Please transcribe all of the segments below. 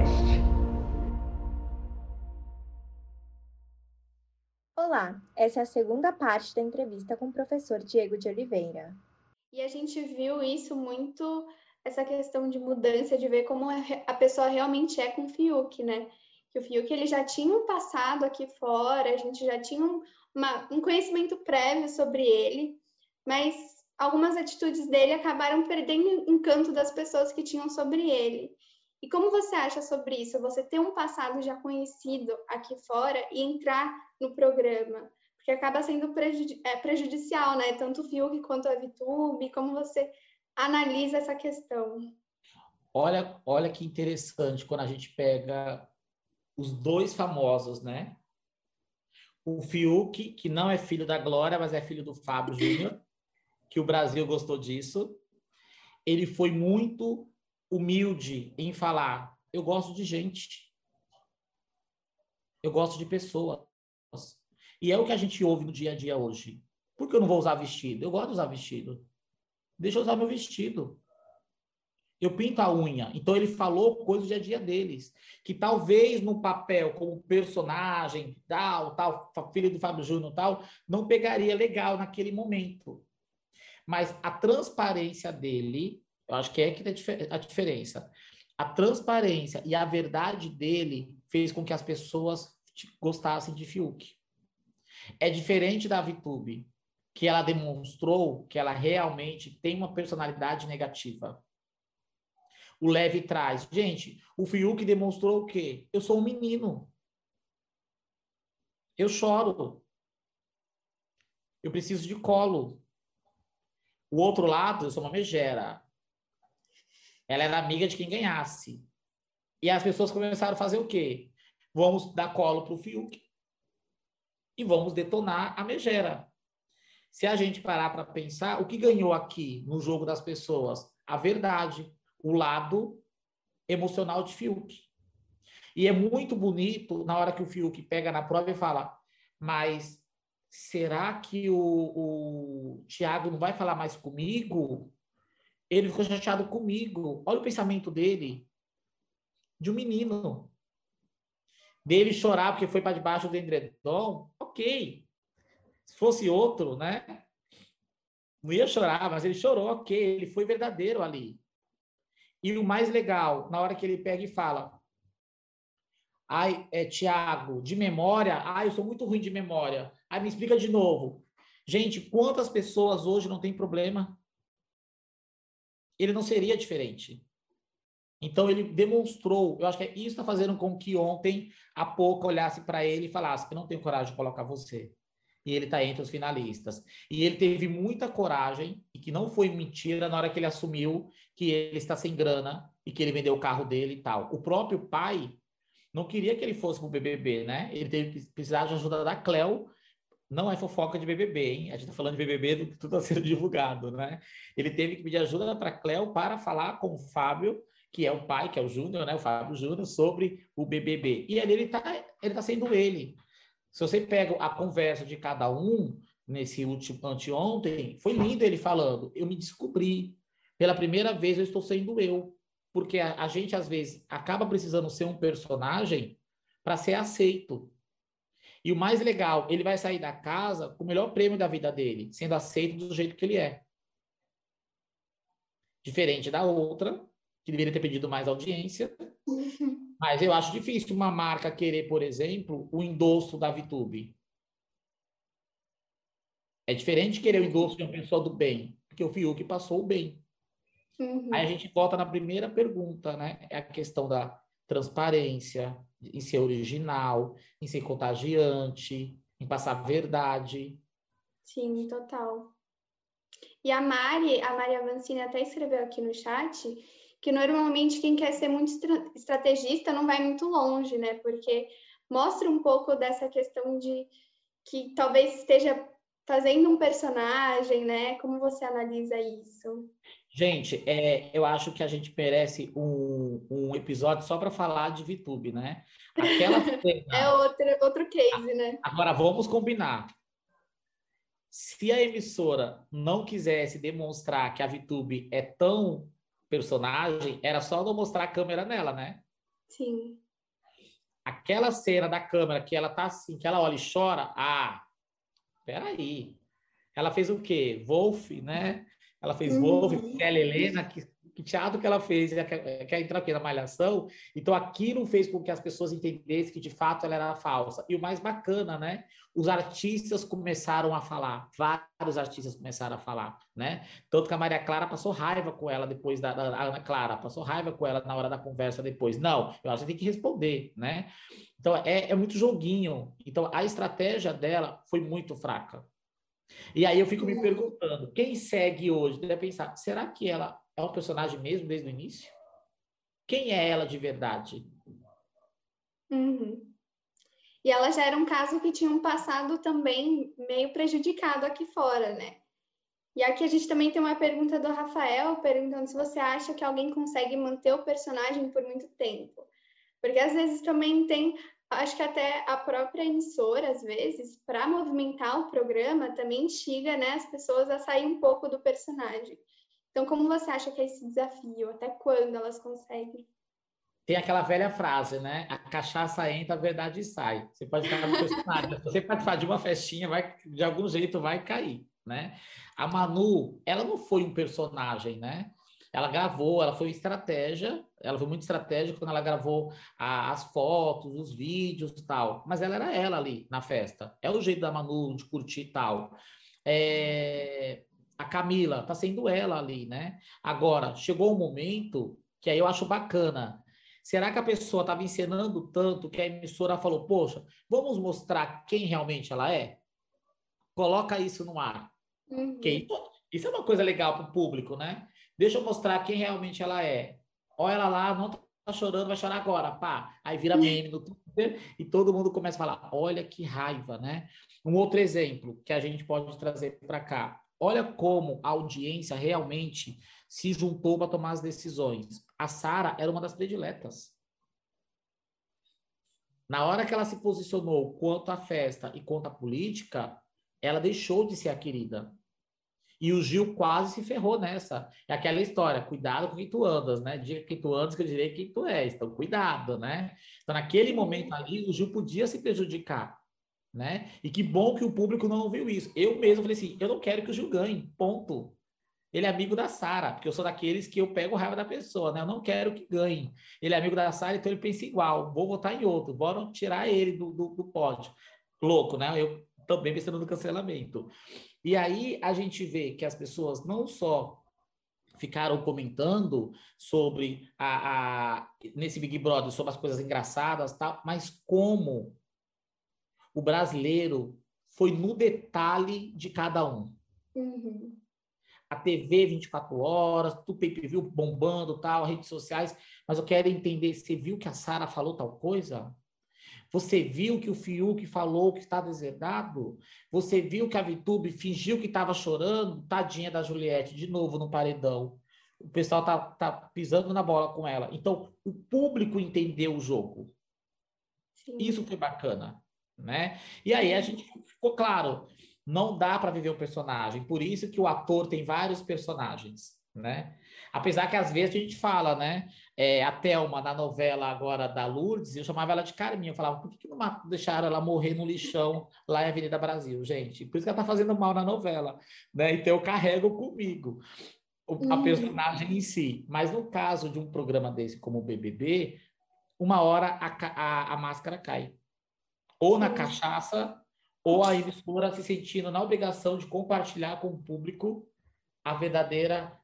Podcast. Olá, essa é a segunda parte da entrevista com o professor Diego de Oliveira. E a gente viu isso muito, essa questão de mudança, de ver como a pessoa realmente é com o Fiuk, né? Que o Fiuk ele já tinha um passado aqui fora, a gente já tinha um, uma, um conhecimento prévio sobre ele, mas algumas atitudes dele acabaram perdendo o encanto das pessoas que tinham sobre ele. E como você acha sobre isso? Você ter um passado já conhecido aqui fora e entrar no programa? Porque acaba sendo prejudi é, prejudicial, né? Tanto o Fiuk quanto a VTube. Como você analisa essa questão? Olha, olha que interessante quando a gente pega os dois famosos, né? O Fiuk, que não é filho da Glória, mas é filho do Fábio Júnior, que o Brasil gostou disso. Ele foi muito humilde em falar: eu gosto de gente. Eu gosto de pessoas. E é o que a gente ouve no dia a dia hoje. Por que eu não vou usar vestido? Eu gosto de usar vestido. Deixa eu usar meu vestido. Eu pinto a unha. Então ele falou coisas do dia a dia deles. Que talvez no papel, como personagem, tal, tal, filho do Fábio Júnior, tal, não pegaria legal naquele momento. Mas a transparência dele eu acho que é que a diferença. A transparência e a verdade dele fez com que as pessoas gostassem de Fiuk. É diferente da VTube, que ela demonstrou que ela realmente tem uma personalidade negativa. O Leve traz. Gente, o Fiuk demonstrou o quê? Eu sou um menino. Eu choro. Eu preciso de colo. O outro lado, eu sou uma megera. Ela era amiga de quem ganhasse. E as pessoas começaram a fazer o quê? Vamos dar colo para o Fiuk e vamos detonar a megera. Se a gente parar para pensar, o que ganhou aqui no jogo das pessoas? A verdade, o lado emocional de Fiuk. E é muito bonito na hora que o Fiuk pega na prova e fala: Mas será que o, o Tiago não vai falar mais comigo? Ele ficou chateado comigo. Olha o pensamento dele. De um menino. Dele chorar porque foi para debaixo do endredom. Ok. Se fosse outro, né? Não ia chorar, mas ele chorou, ok. Ele foi verdadeiro ali. E o mais legal, na hora que ele pega e fala: Ai, é, Tiago, de memória, ai, eu sou muito ruim de memória. Ai, me explica de novo. Gente, quantas pessoas hoje não têm problema ele não seria diferente. Então ele demonstrou, eu acho que isso está fazendo com que ontem a pouco olhasse para ele e falasse: Eu não tenho coragem de colocar você. E ele está entre os finalistas. E ele teve muita coragem, e que não foi mentira na hora que ele assumiu que ele está sem grana e que ele vendeu o carro dele e tal. O próprio pai não queria que ele fosse para o BBB, né? Ele teve precisar de ajuda da Cleo não é fofoca de BBB, hein? A gente está falando de BBB do que tudo está sendo divulgado, né? Ele teve que pedir ajuda para Cléo para falar com o Fábio, que é o pai, que é o Júnior, né? O Fábio Júnior, sobre o BBB. E ali ele está ele tá sendo ele. Se você pega a conversa de cada um nesse último anteontem, foi lindo ele falando. Eu me descobri. Pela primeira vez eu estou sendo eu. Porque a, a gente, às vezes, acaba precisando ser um personagem para ser aceito. E o mais legal, ele vai sair da casa com o melhor prêmio da vida dele, sendo aceito do jeito que ele é. Diferente da outra, que deveria ter pedido mais audiência. Mas eu acho difícil uma marca querer, por exemplo, o endosso da VTube. É diferente querer o endosso de uma pessoa do bem, porque o Fiuk passou o bem. Uhum. Aí a gente volta na primeira pergunta, né? É a questão da transparência, em ser original, em ser contagiante, em passar verdade. Sim, total. E a Mari, a Mari Avancini até escreveu aqui no chat que normalmente quem quer ser muito estrategista não vai muito longe, né? Porque mostra um pouco dessa questão de que talvez esteja fazendo um personagem, né? Como você analisa isso? Gente, é, eu acho que a gente merece um, um episódio só para falar de VTube, né? Aquela cena... é outro, outro case, né? Agora vamos combinar. Se a emissora não quisesse demonstrar que a VTube é tão personagem, era só não mostrar a câmera nela, né? Sim. Aquela cena da câmera que ela tá assim, que ela olha e chora, ah, peraí. Ela fez o quê? Wolf, né? Ela fez uhum. Wolf, Kelly Helena, que que teatro que ela fez, quer, quer entrar aqui na malhação, então aquilo fez com que as pessoas entendessem que de fato ela era falsa. E o mais bacana, né? Os artistas começaram a falar, vários artistas começaram a falar, né? Tanto que a Maria Clara passou raiva com ela depois da, da Ana Clara, passou raiva com ela na hora da conversa depois. Não, eu acho que tem que responder, né? Então é, é muito joguinho. Então a estratégia dela foi muito fraca. E aí eu fico me perguntando, quem segue hoje deve pensar, será que ela é um personagem mesmo desde o início? Quem é ela de verdade? Uhum. E ela já era um caso que tinha um passado também meio prejudicado aqui fora, né? E aqui a gente também tem uma pergunta do Rafael perguntando se você acha que alguém consegue manter o personagem por muito tempo. Porque às vezes também tem, acho que até a própria emissora, às vezes, para movimentar o programa, também instiga né, as pessoas a sair um pouco do personagem. Então, como você acha que é esse desafio? Até quando elas conseguem? Tem aquela velha frase, né? A cachaça entra, a verdade sai. Você pode ficar no personagem. Se você participar de uma festinha, vai, de algum jeito vai cair, né? A Manu, ela não foi um personagem, né? Ela gravou, ela foi estratégia, ela foi muito estratégica quando ela gravou a, as fotos, os vídeos e tal. Mas ela era ela ali na festa. É o jeito da Manu de curtir e tal. É, a Camila, tá sendo ela ali, né? Agora, chegou um momento que aí eu acho bacana. Será que a pessoa estava encenando tanto que a emissora falou, poxa, vamos mostrar quem realmente ela é? Coloca isso no ar. Uhum. Okay? Isso é uma coisa legal para o público, né? Deixa eu mostrar quem realmente ela é. Olha ela lá, não tá chorando, vai chorar agora, pá. Aí vira meme no Twitter e todo mundo começa a falar, olha que raiva, né? Um outro exemplo que a gente pode trazer para cá. Olha como a audiência realmente se juntou para tomar as decisões. A Sara era uma das prediletas. Na hora que ela se posicionou quanto à festa e quanto à política, ela deixou de ser a querida. E o Gil quase se ferrou nessa. É aquela história, cuidado com quem tu andas, né? Diga quem tu andas que eu direi quem tu és. Então, cuidado, né? Então, naquele momento ali, o Gil podia se prejudicar né? E que bom que o público não ouviu isso. Eu mesmo falei assim, eu não quero que o Gil ganhe, ponto. Ele é amigo da Sara, porque eu sou daqueles que eu pego raiva da pessoa, né? Eu não quero que ganhe. Ele é amigo da Sara, então ele pensa igual. Vou votar em outro, bora tirar ele do, do, do pódio. Louco, né? Eu também pensando no cancelamento. E aí a gente vê que as pessoas não só ficaram comentando sobre a, a nesse Big Brother sobre as coisas engraçadas tal, mas como o brasileiro foi no detalhe de cada um. Uhum. A TV 24 horas, tu pay-per-view bombando, tal, redes sociais. Mas eu quero entender, você viu que a Sara falou tal coisa? Você viu que o Fiuk falou que está deserdado? Você viu que a Vitube fingiu que estava chorando? Tadinha da Juliette, de novo no paredão. O pessoal tá, tá pisando na bola com ela. Então, o público entendeu o jogo. Sim. Isso foi bacana né? E aí a gente ficou claro, não dá para viver o um personagem, por isso que o ator tem vários personagens, né? Apesar que às vezes a gente fala, né? É, a Thelma, na novela agora da Lourdes, eu chamava ela de Carminha. Eu falava, por que, que não deixaram ela morrer no lixão lá em Avenida Brasil, gente? Por isso que ela tá fazendo mal na novela, né? Então eu carrego comigo a uhum. personagem em si. Mas no caso de um programa desse como o BBB, uma hora a, a, a máscara cai ou na cachaça, ou a emissora se sentindo na obrigação de compartilhar com o público a verdadeira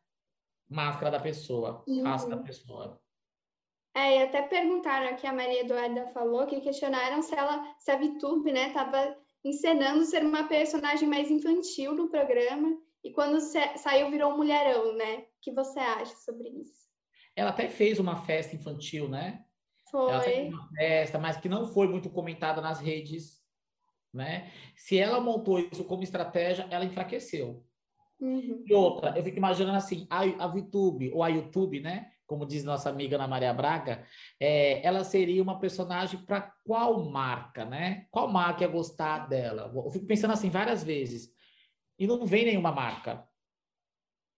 máscara da pessoa, uhum. face da pessoa. É, e até perguntaram aqui, a Maria Eduarda falou, que questionaram se ela, se a VTube, né, estava encenando ser uma personagem mais infantil no programa, e quando saiu virou um mulherão, né? O que você acha sobre isso? Ela até fez uma festa infantil, né? Foi. Ela fez uma festa, mas que não foi muito comentada nas redes, né? Se ela montou isso como estratégia, ela enfraqueceu. Uhum. E outra, eu fico imaginando assim, a, a VTube, ou a YouTube, né? Como diz nossa amiga Ana Maria Braga, é, ela seria uma personagem para qual marca, né? Qual marca ia gostar dela? Eu fico pensando assim várias vezes. E não vem nenhuma marca.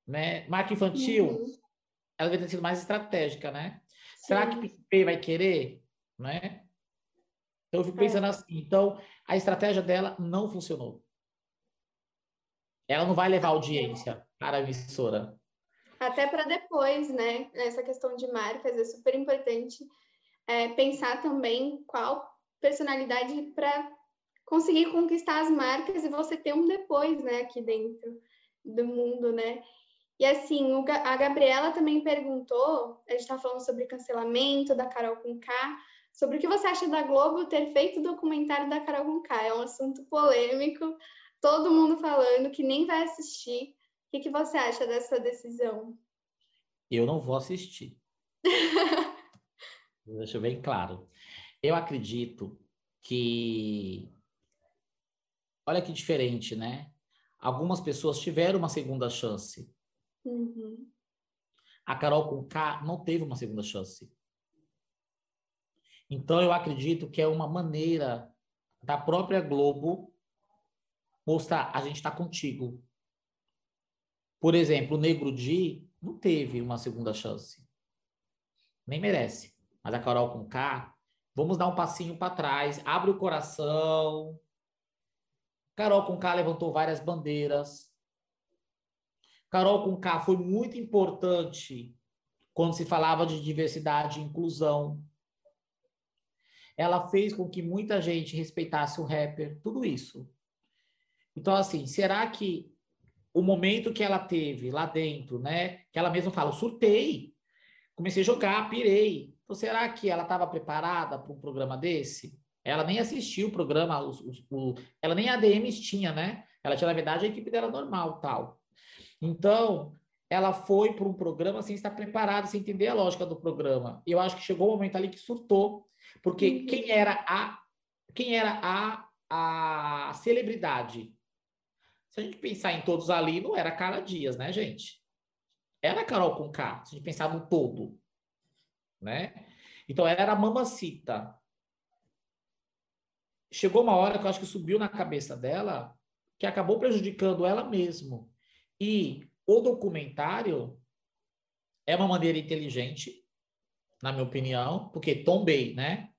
Né? Marca infantil, uhum. ela deve ter sido mais estratégica, né? Será que PicPay vai querer? Né? Então, eu fico pensando é. assim. Então, a estratégia dela não funcionou. Ela não vai levar audiência para a emissora. Até para depois, né? Essa questão de marcas é super importante é, pensar também qual personalidade para conseguir conquistar as marcas e você ter um depois, né, aqui dentro do mundo, né? E assim, a Gabriela também perguntou, a gente está falando sobre cancelamento da Carol com K, sobre o que você acha da Globo ter feito o documentário da Carol com K. É um assunto polêmico, todo mundo falando que nem vai assistir. O que, que você acha dessa decisão? Eu não vou assistir. Deixa bem claro. Eu acredito que. Olha que diferente, né? Algumas pessoas tiveram uma segunda chance. Uhum. A Carol com K não teve uma segunda chance. Então, eu acredito que é uma maneira da própria Globo mostrar: a gente está contigo. Por exemplo, o Negro Di não teve uma segunda chance. Nem merece. Mas a Carol com K, vamos dar um passinho para trás, abre o coração. Carol com K levantou várias bandeiras. Carol com K foi muito importante quando se falava de diversidade e inclusão. Ela fez com que muita gente respeitasse o rapper, tudo isso. Então, assim, será que o momento que ela teve lá dentro, né? Que ela mesma fala, surtei, comecei a jogar, pirei. Então, será que ela estava preparada para um programa desse? Ela nem assistiu o programa, o, o, ela nem ADMs tinha, né? Ela tinha, na verdade, a equipe dela normal, tal. Então, ela foi para um programa sem estar preparada, sem entender a lógica do programa. E eu acho que chegou o um momento ali que surtou, porque uhum. quem era a quem era a, a celebridade? Se a gente pensar em todos ali, não era Carla Dias, né, gente? Era Carol com K, se a gente pensar no todo né? Então era mamacita. Chegou uma hora que eu acho que subiu na cabeça dela que acabou prejudicando ela mesmo. E o documentário é uma maneira inteligente, na minha opinião, porque tombei, né?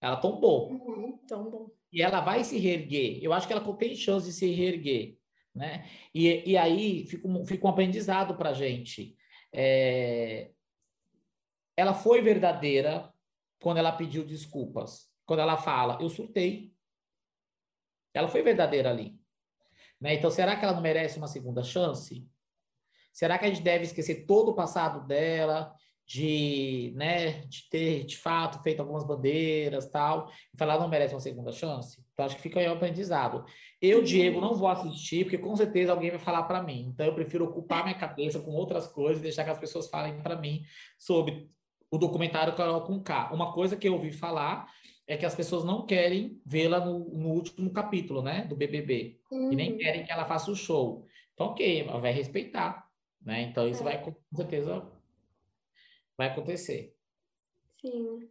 Ela tombou. Uhum, tombou. E ela vai se reerguer. Eu acho que ela tem chance de se reerguer. Né? E, e aí fica um, fica um aprendizado para a gente. É, ela foi verdadeira quando ela pediu desculpas. Quando ela fala, eu surtei. Ela foi verdadeira ali. Né? Então, será que ela não merece uma segunda chance? Será que a gente deve esquecer todo o passado dela, de, né, de ter, de fato, feito algumas bandeiras tal, e falar, não merece uma segunda chance? Então, acho que fica aí o aprendizado. Eu, Diego, não vou assistir, porque com certeza alguém vai falar para mim. Então, eu prefiro ocupar minha cabeça com outras coisas e deixar que as pessoas falem para mim sobre o documentário Carol com K. Uma coisa que eu ouvi falar é que as pessoas não querem vê-la no, no, último capítulo, né, do BBB, uhum. e nem uhum. querem que ela faça o show. Então, ok, ela vai respeitar, né? Então isso é. vai com certeza vai acontecer. Sim.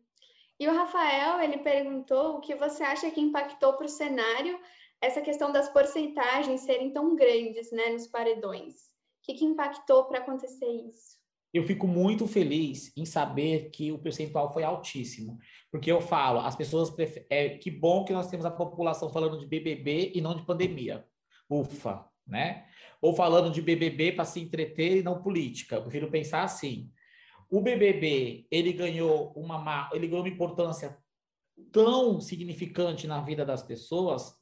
E o Rafael, ele perguntou o que você acha que impactou para o cenário essa questão das porcentagens serem tão grandes, né, nos paredões. O que, que impactou para acontecer isso? eu fico muito feliz em saber que o percentual foi altíssimo. Porque eu falo, as pessoas prefer... é que bom que nós temos a população falando de BBB e não de pandemia. Ufa, né? Ou falando de BBB para se entreter e não política. Eu prefiro pensar assim. O BBB, ele ganhou uma ele ganhou uma importância tão significante na vida das pessoas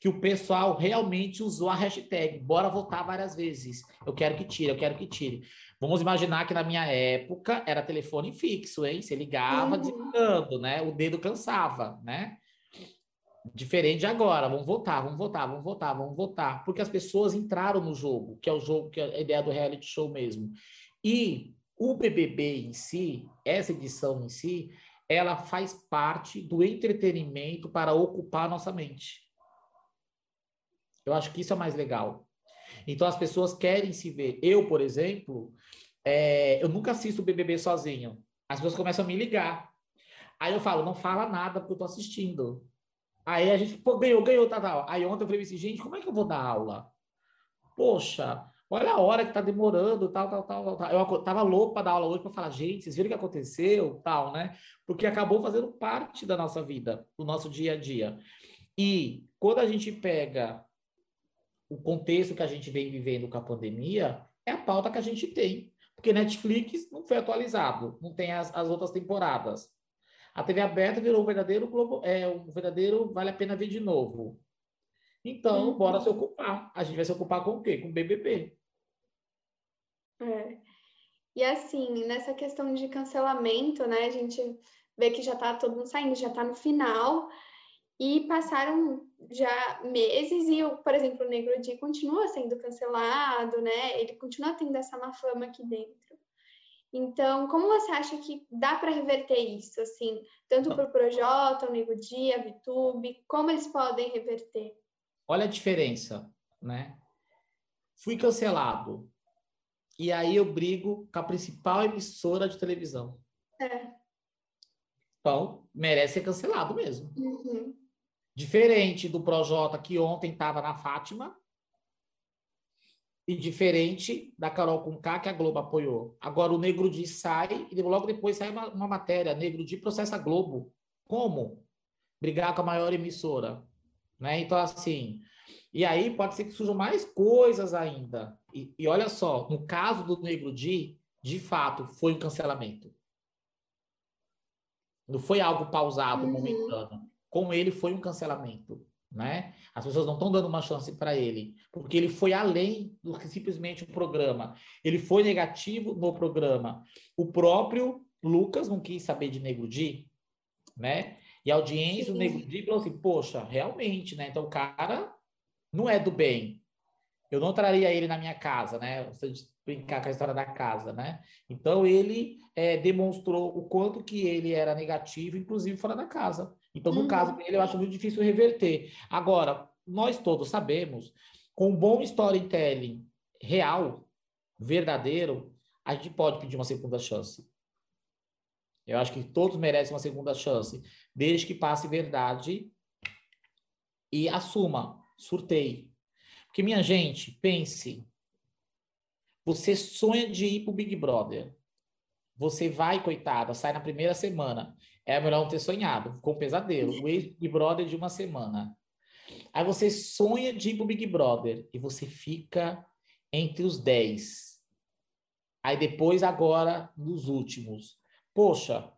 que o pessoal realmente usou a hashtag bora votar várias vezes. Eu quero que tire, eu quero que tire. Vamos imaginar que na minha época era telefone fixo, hein? Você ligava uhum. desligando, né? O dedo cansava, né? Diferente de agora, vamos votar, vamos votar, vamos votar, vamos votar, porque as pessoas entraram no jogo, que é o jogo, que é a ideia do reality show mesmo. E o BBB em si, essa edição em si, ela faz parte do entretenimento para ocupar nossa mente. Eu acho que isso é mais legal. Então as pessoas querem se ver. Eu, por exemplo, é, eu nunca assisto o BBB sozinho. As pessoas começam a me ligar. Aí eu falo, não fala nada porque eu tô assistindo. Aí a gente, pô, ganhou, ganhou, tá, tá. Aí ontem eu falei assim, gente, como é que eu vou dar aula? Poxa, Olha a hora que tá demorando, tal, tal, tal, tal. Eu tava louco para dar aula hoje para falar, gente, vocês viram o que aconteceu, tal, né? Porque acabou fazendo parte da nossa vida, do nosso dia a dia. E quando a gente pega o contexto que a gente vem vivendo com a pandemia, é a pauta que a gente tem. Porque Netflix não foi atualizado, não tem as, as outras temporadas. A TV aberta virou um verdadeiro globo, é um verdadeiro vale a pena ver de novo. Então, uhum. bora se ocupar. A gente vai se ocupar com o quê? Com o BBB. É. E assim, nessa questão de cancelamento, né? A gente vê que já tá todo mundo saindo, já tá no final. E passaram já meses e, por exemplo, o Negro Di continua sendo cancelado, né? Ele continua tendo essa má fama aqui dentro. Então, como você acha que dá para reverter isso, assim, tanto para o Projota, o Nego Di, a VTube, como eles podem reverter? Olha a diferença, né? Fui cancelado. E aí eu brigo com a principal emissora de televisão. É. Então, merece ser cancelado mesmo. Uhum. Diferente do Projota que ontem estava na Fátima, e diferente da Carol Conká, que a Globo apoiou. Agora o Negro Di sai e logo depois sai uma, uma matéria, Negro Di processa a Globo. Como? Brigar com a maior emissora. Né? Então, assim, e aí pode ser que surjam mais coisas ainda. E, e olha só, no caso do Negro Di, de fato, foi um cancelamento. Não foi algo pausado, uhum. momentâneo. Com ele foi um cancelamento né? As pessoas não estão dando uma chance para ele, porque ele foi além do que simplesmente o programa. Ele foi negativo no programa. O próprio Lucas não quis saber de Negro Di, né? E a audiência do Negro Di falou assim: poxa, realmente, né? Então o cara não é do bem. Eu não traria ele na minha casa, né? Você brincar com a história da casa, né? Então ele é, demonstrou o quanto que ele era negativo, inclusive fora da casa. Então, no uhum. caso dele, eu acho muito difícil reverter. Agora, nós todos sabemos, com um bom storytelling real, verdadeiro, a gente pode pedir uma segunda chance. Eu acho que todos merecem uma segunda chance, desde que passe verdade e assuma, surteie. Porque, minha gente, pense. Você sonha de ir para o Big Brother. Você vai, coitada, sai na primeira semana. É melhor não ter sonhado. Ficou um pesadelo. O ex-Big Brother de uma semana. Aí você sonha de ir pro Big Brother e você fica entre os 10. Aí depois, agora, nos últimos. Poxa,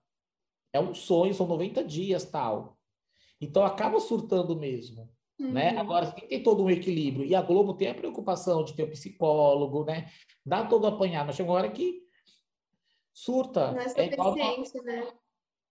é um sonho, são 90 dias, tal. Então acaba surtando mesmo. Né? Uhum. Né? Agora, tem todo um equilíbrio. E a Globo tem a preocupação de ter o um psicólogo, né? Dá todo apanhado. Mas chega uma hora que surta. Não é, é igual, né?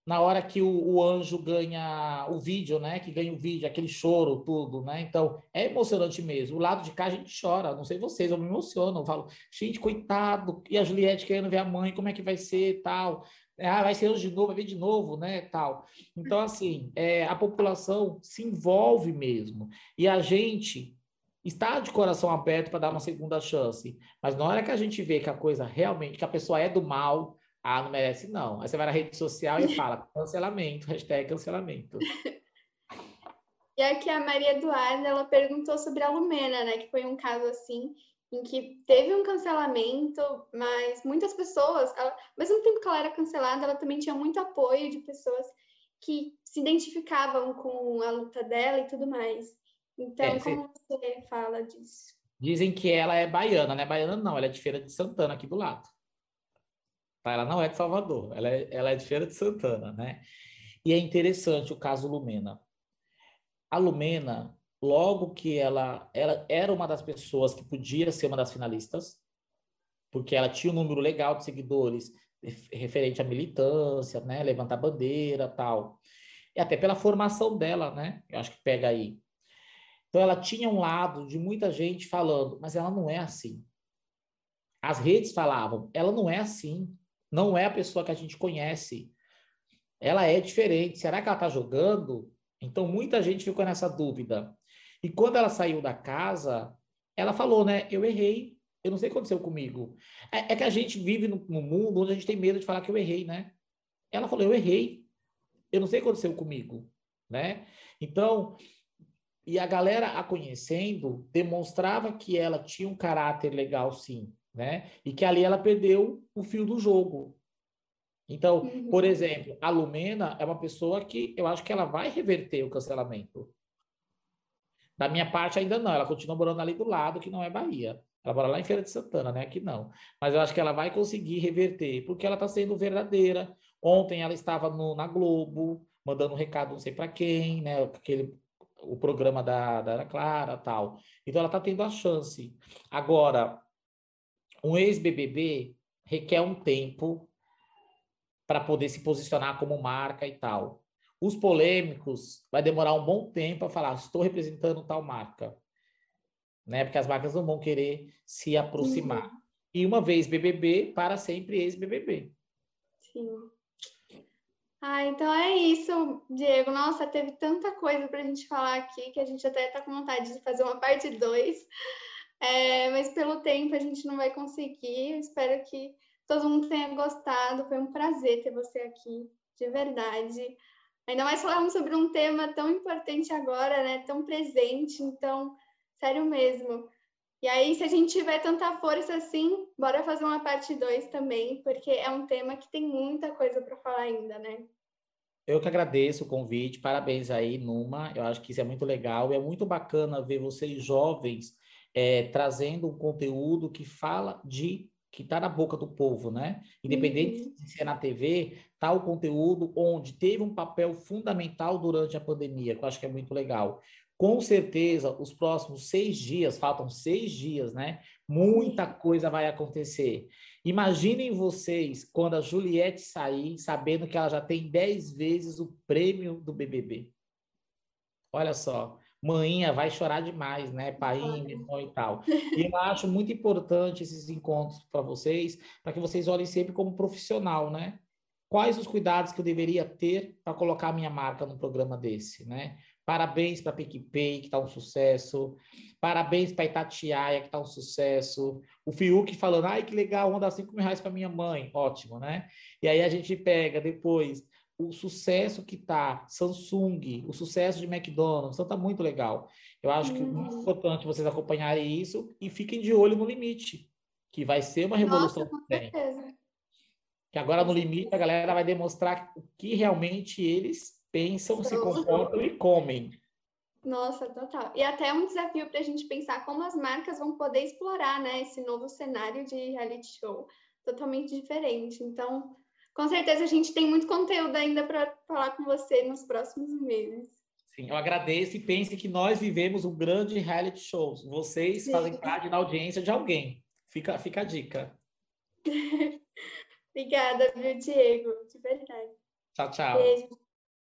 na hora que o, o, anjo ganha o vídeo, né? Que ganha o vídeo, aquele choro, tudo, né? Então, é emocionante mesmo. O lado de cá a gente chora, não sei vocês, eu me emociono, eu falo, gente, coitado, e a Juliette querendo ver a mãe, como é que vai ser, tal. Ah, vai ser hoje de novo, vai ver de novo, né, tal. Então, assim, é, a população se envolve mesmo. E a gente está de coração aberto para dar uma segunda chance. Mas na hora que a gente vê que a coisa realmente, que a pessoa é do mal, ah, não merece não. Aí você vai na rede social e fala cancelamento, hashtag cancelamento. E aqui a Maria Eduarda, ela perguntou sobre a Lumena, né? Que foi um caso assim, em que teve um cancelamento, mas muitas pessoas, ela, mesmo tempo que ela era cancelada, ela também tinha muito apoio de pessoas que se identificavam com a luta dela e tudo mais. Então, é, como você fala disso? Dizem que ela é baiana, não é baiana não, ela é de Feira de Santana, aqui do lado. Tá? Ela não é de Salvador, ela é, ela é de Feira de Santana, né? E é interessante o caso Lumena. A Lumena, logo que ela, ela era uma das pessoas que podia ser uma das finalistas, porque ela tinha um número legal de seguidores referente à militância, né? Levantar bandeira tal. E até pela formação dela, né? Eu acho que pega aí. Então ela tinha um lado de muita gente falando, mas ela não é assim. As redes falavam, ela não é assim não é a pessoa que a gente conhece. Ela é diferente. Será que ela está jogando? Então, muita gente ficou nessa dúvida. E quando ela saiu da casa, ela falou, né? Eu errei. Eu não sei o que aconteceu comigo. É, é que a gente vive no, no, mundo onde a gente tem medo de falar que eu errei, né? Ela falou, eu errei. Eu não sei o que aconteceu comigo, né? Então, E a galera a conhecendo demonstrava que ela tinha um caráter legal, sim, né? E que ali ela perdeu o fio do jogo. Então, uhum. por exemplo, a Lumena é uma pessoa que eu acho que ela vai reverter o cancelamento. Da minha parte, ainda não. Ela continua morando ali do lado, que não é Bahia. Ela mora lá em Feira de Santana, né? Aqui não. Mas eu acho que ela vai conseguir reverter, porque ela está sendo verdadeira. Ontem ela estava no, na Globo, mandando um recado não sei para quem, né? Aquele, o programa da, da Ana Clara tal. Então ela está tendo a chance. Agora, um ex-BBB requer um tempo para poder se posicionar como marca e tal. Os polêmicos vai demorar um bom tempo a falar, estou representando tal marca. Né? Porque as marcas não vão querer se aproximar. Uhum. E uma vez BBB, para sempre ex-BBB. Sim. Ah, então é isso, Diego. Nossa, teve tanta coisa para a gente falar aqui que a gente até está com vontade de fazer uma parte 2. É, mas pelo tempo a gente não vai conseguir. Espero que todo mundo tenha gostado. Foi um prazer ter você aqui, de verdade. Ainda mais falando sobre um tema tão importante agora, né? Tão presente. Então, sério mesmo. E aí, se a gente tiver tanta força assim, bora fazer uma parte 2 também, porque é um tema que tem muita coisa para falar ainda, né? Eu que agradeço o convite, parabéns aí, Numa. Eu acho que isso é muito legal. É muito bacana ver vocês jovens é, trazendo um conteúdo que fala de que está na boca do povo, né? Independente uhum. de ser na TV, tá o conteúdo onde teve um papel fundamental durante a pandemia, que eu acho que é muito legal. Com certeza, os próximos seis dias, faltam seis dias, né? Muita coisa vai acontecer. Imaginem vocês quando a Juliette sair, sabendo que ela já tem dez vezes o prêmio do BBB. Olha só, Mãinha vai chorar demais, né? Pai, irmão e tal. E eu acho muito importante esses encontros para vocês, para que vocês olhem sempre como profissional, né? Quais os cuidados que eu deveria ter para colocar a minha marca num programa desse, né? Parabéns para a PicPay, que está um sucesso. Parabéns para a Itatiaia, que está um sucesso. O Fiuk falando, ai, que legal, vou dar 5 mil reais para minha mãe. Ótimo, né? E aí a gente pega depois o sucesso que está Samsung, o sucesso de McDonald's, então está muito legal. Eu acho que é muito uhum. importante vocês acompanharem isso e fiquem de olho no limite, que vai ser uma revolução Nossa, com certeza. Que agora no limite a galera vai demonstrar o que realmente eles pensam, se comportam e comem. Nossa, total. E até é um desafio para a gente pensar como as marcas vão poder explorar né, esse novo cenário de reality show totalmente diferente. Então, com certeza a gente tem muito conteúdo ainda para falar com você nos próximos meses. Sim, eu agradeço e pense que nós vivemos um grande reality show. Vocês Sim. fazem parte da audiência de alguém. Fica, fica a dica. Obrigada, viu, Diego? De verdade. Tchau, tchau. Beijo.